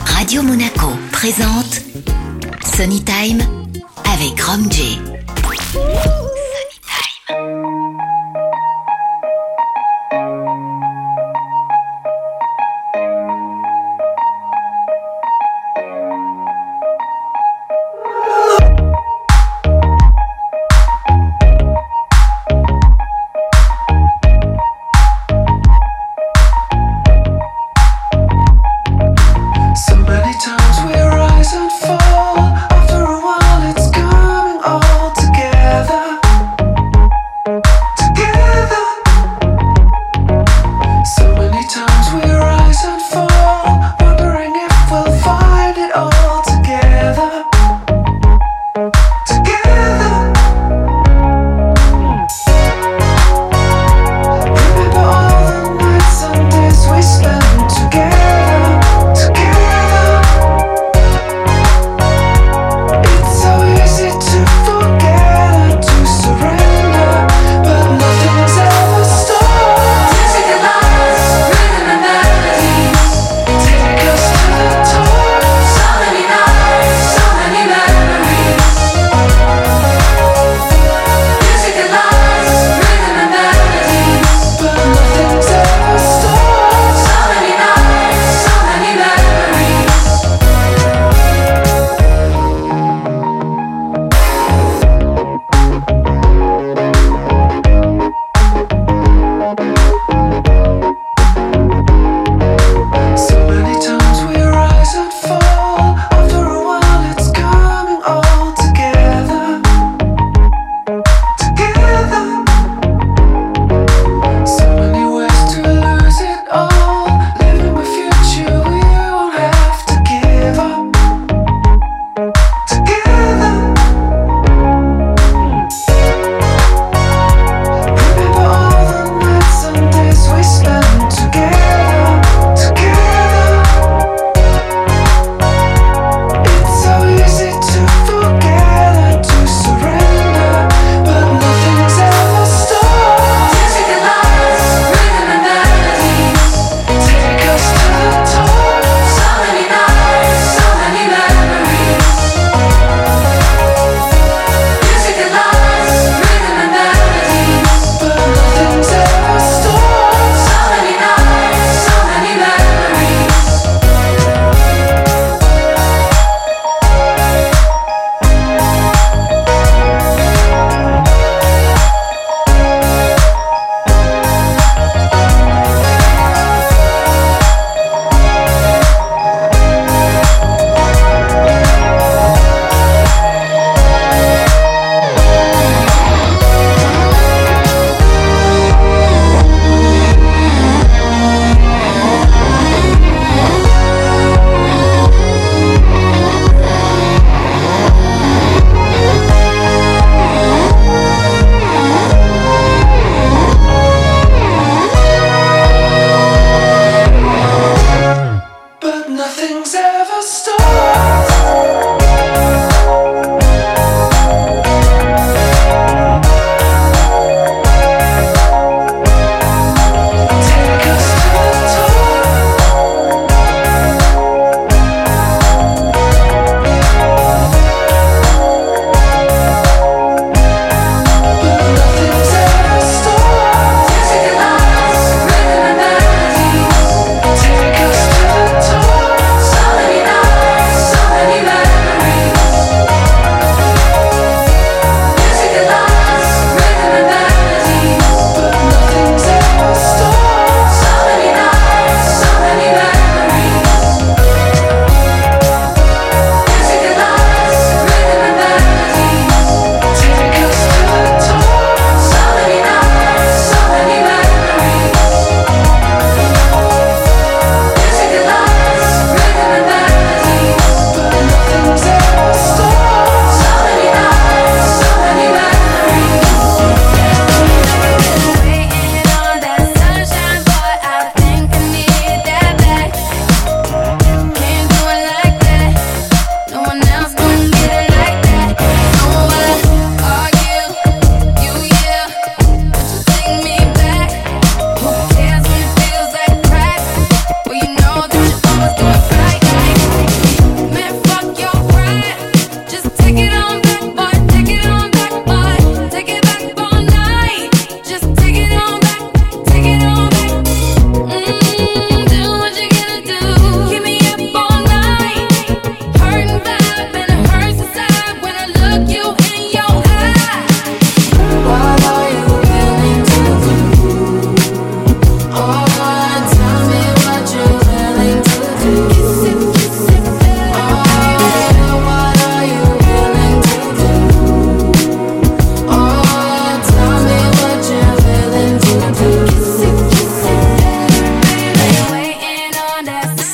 Radio Monaco présente Sony Time avec Rom.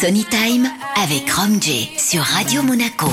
Sony Time avec Rom sur Radio Monaco.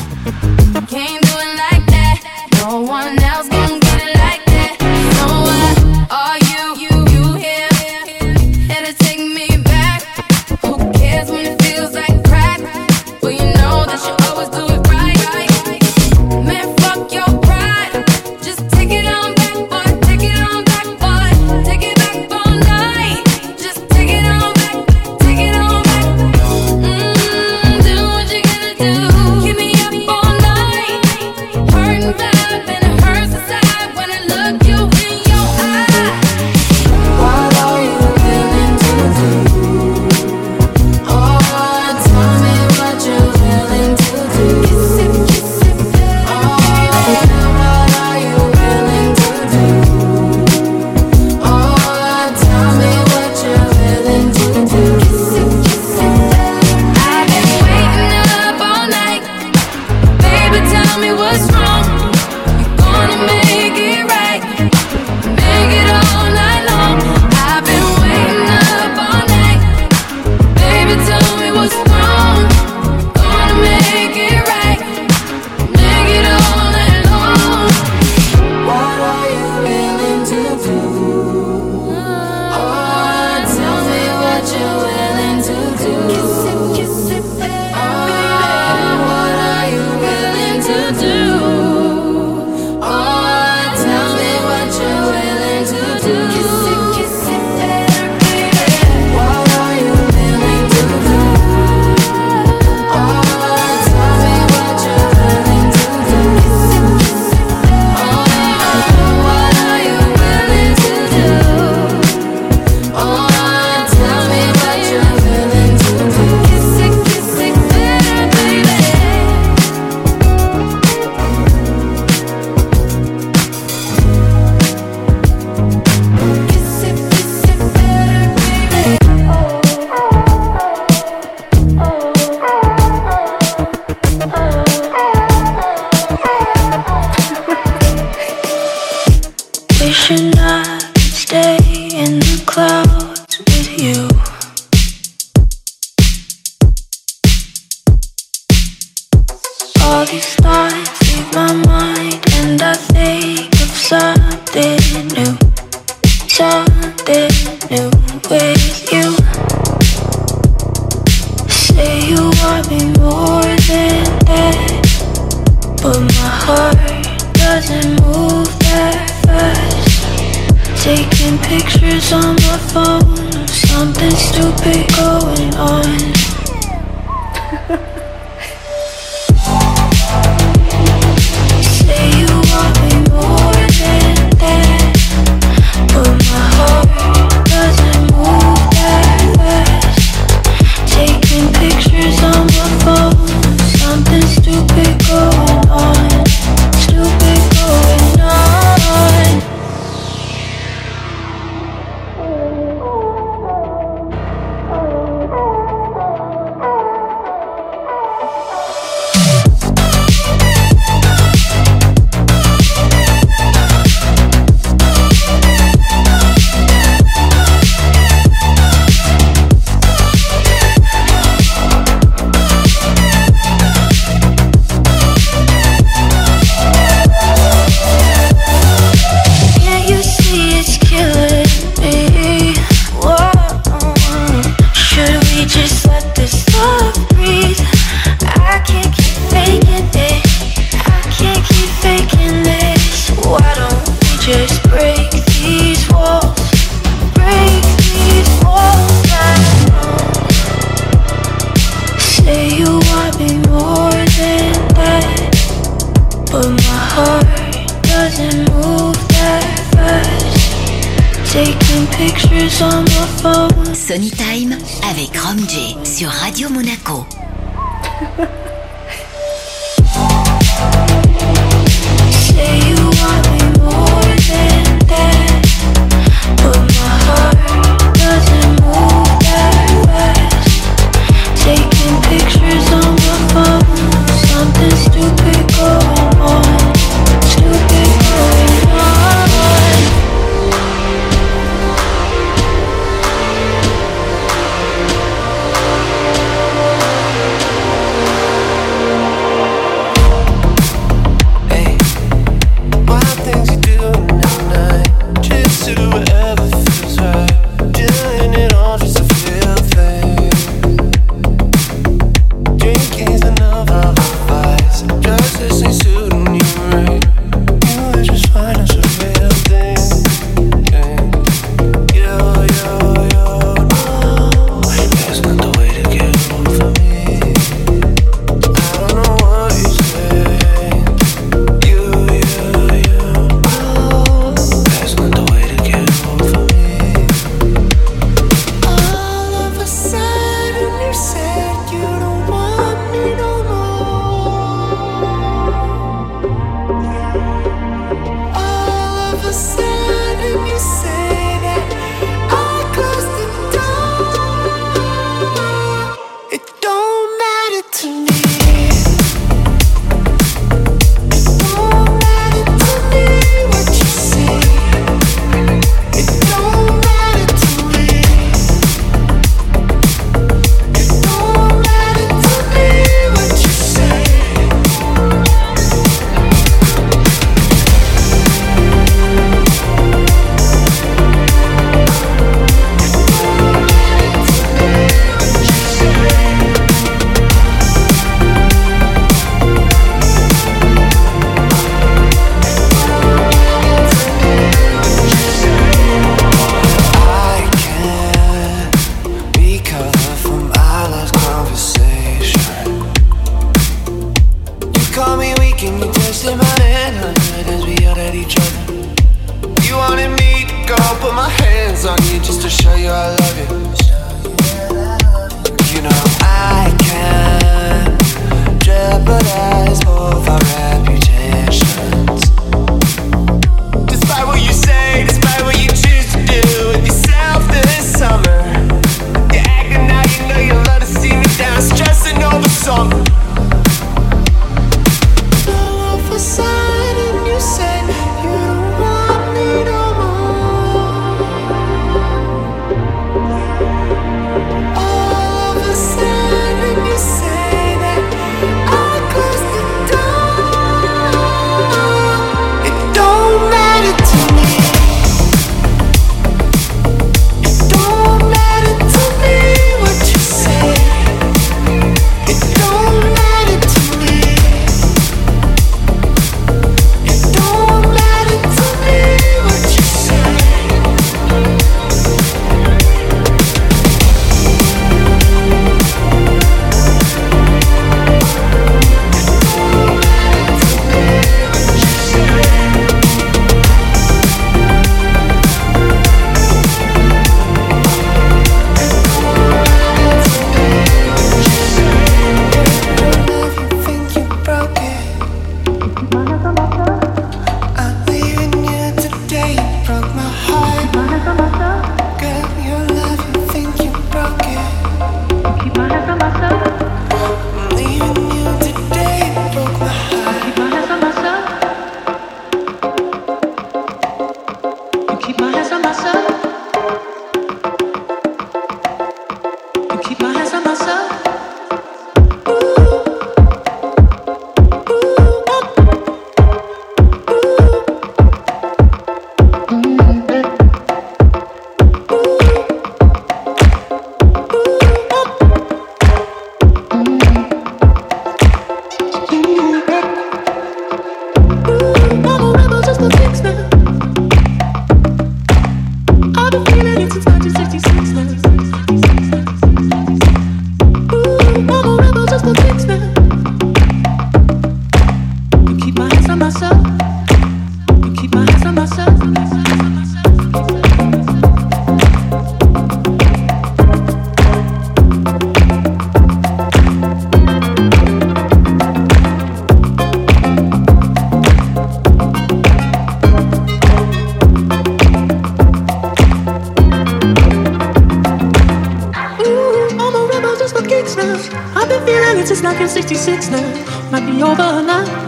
Histoire au might be over Proche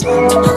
sing.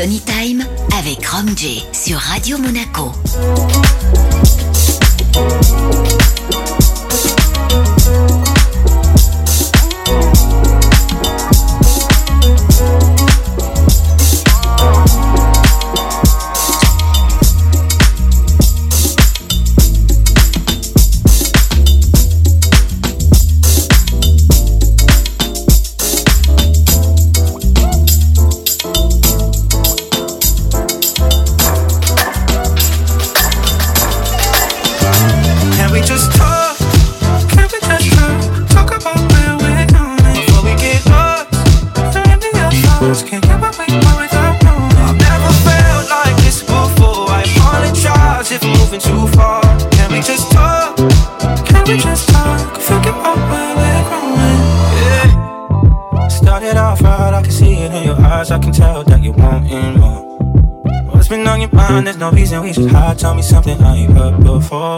Time avec Rom sur Radio Monaco. no reason we should hide. Tell me something I ain't heard before.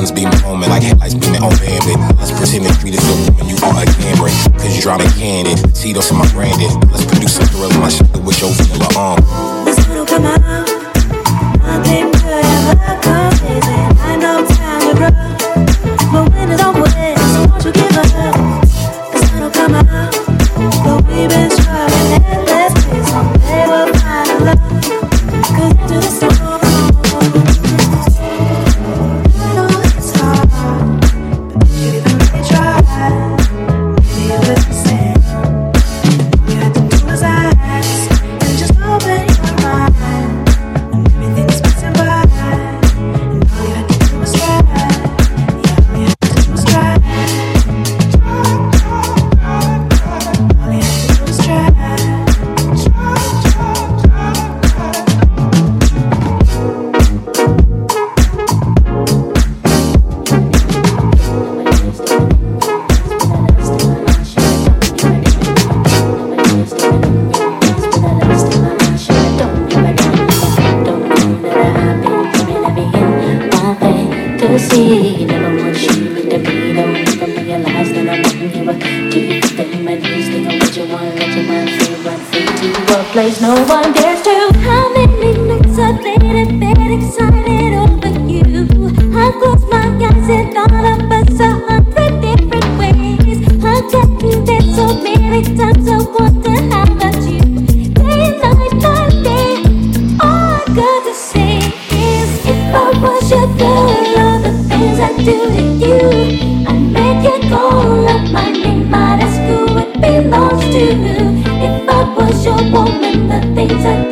guns beaming home and like headlights beaming on bandit. Let's pretend this street is a woman, you are a gambling. Cause you driving candid, those on my branded. Let's produce a thrill in my shit with your finger on. Um.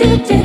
I do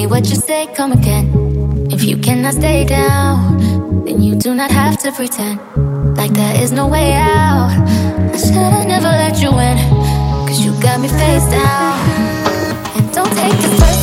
me what you say, come again. If you cannot stay down, then you do not have to pretend like there is no way out. I should've never let you in, cause you got me face down. And don't take the first.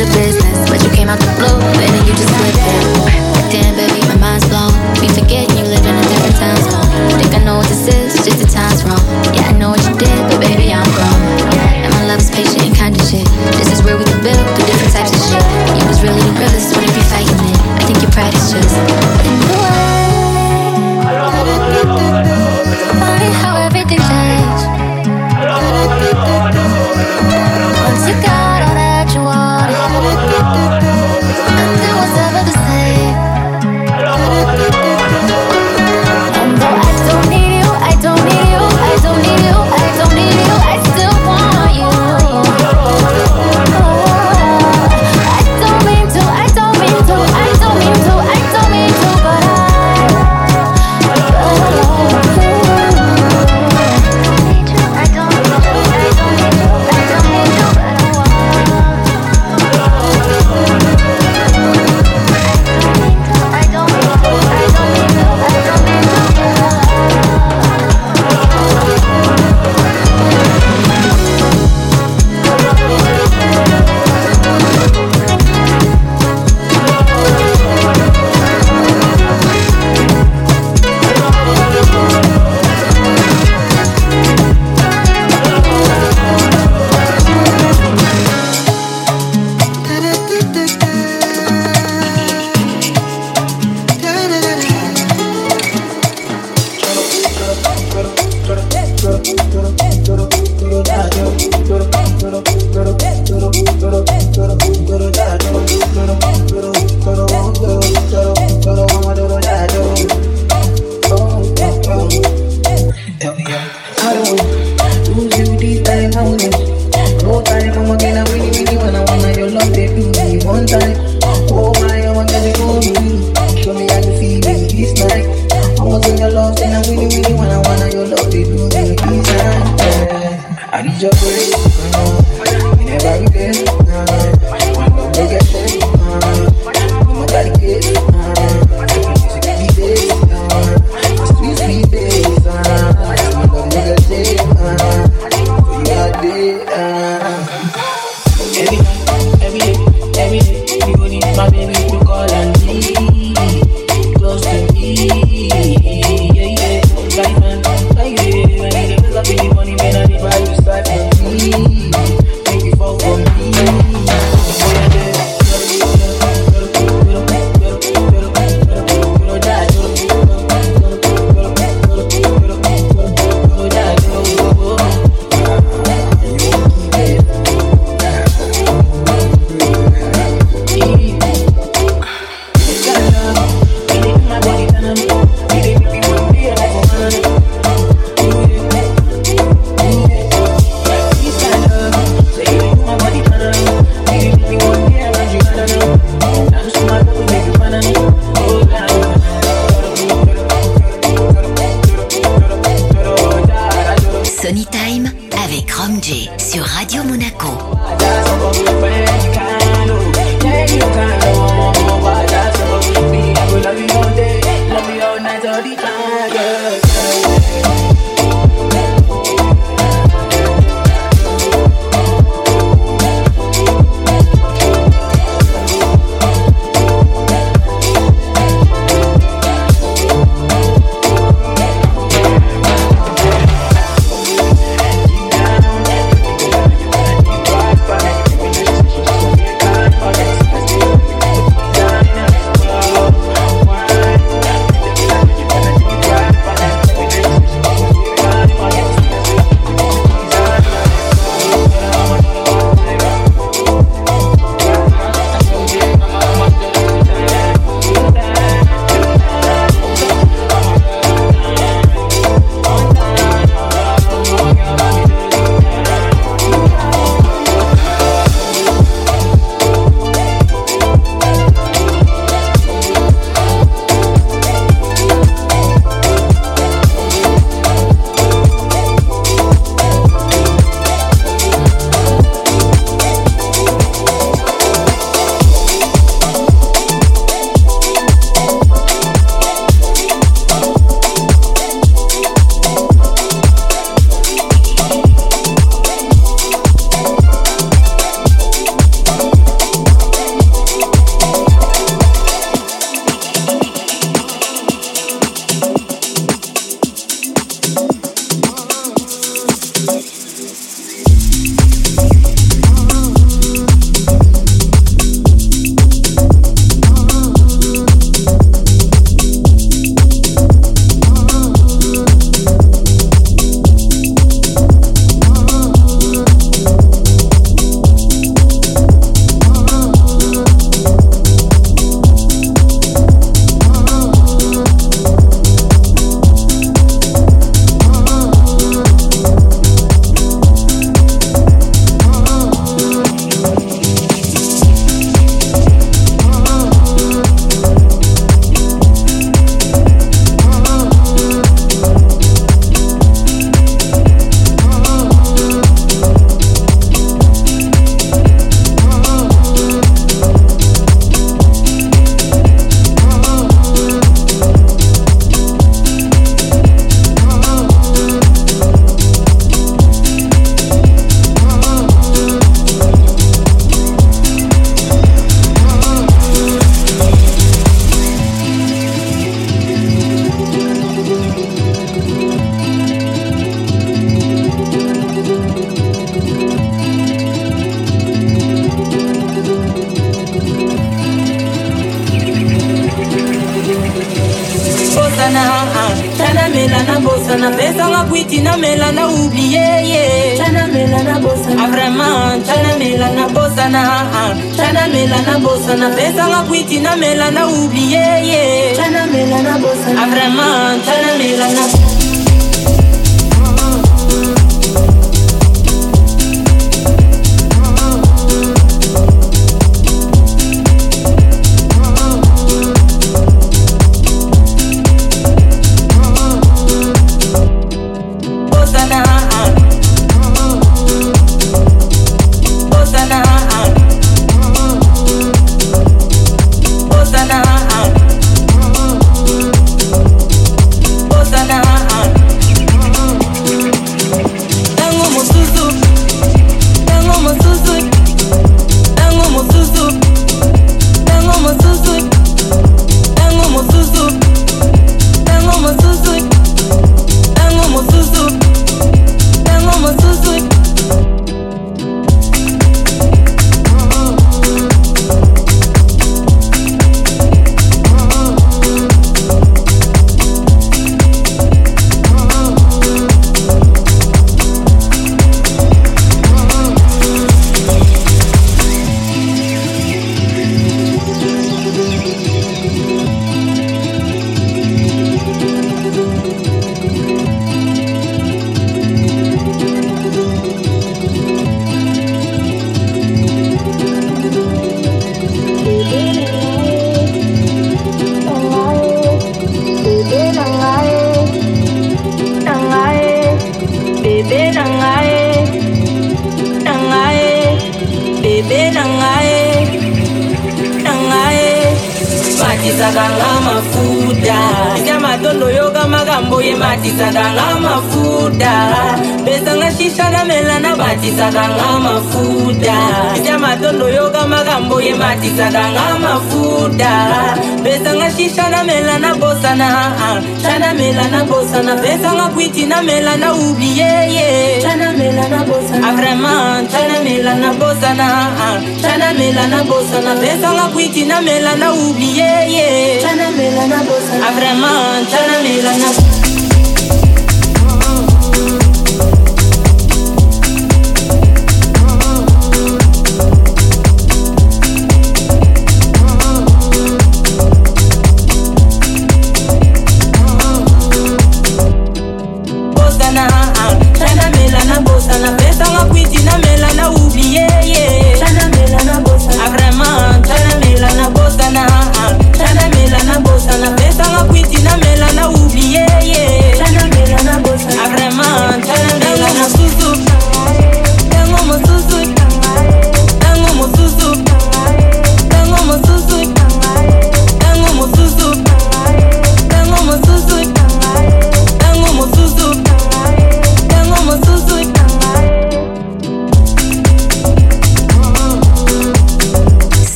The business, but you came out the blue. I don't lose you.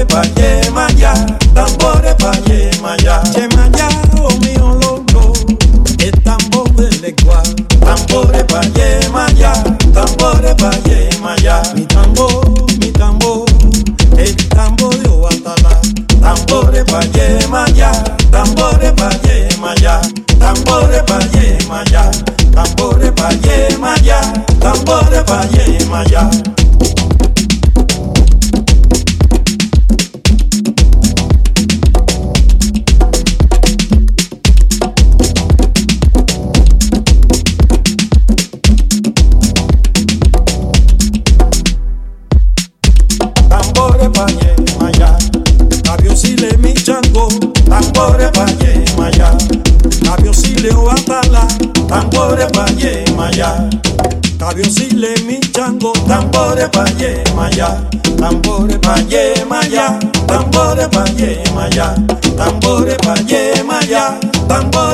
me pa' llevar ya.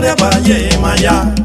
de Valle Maya.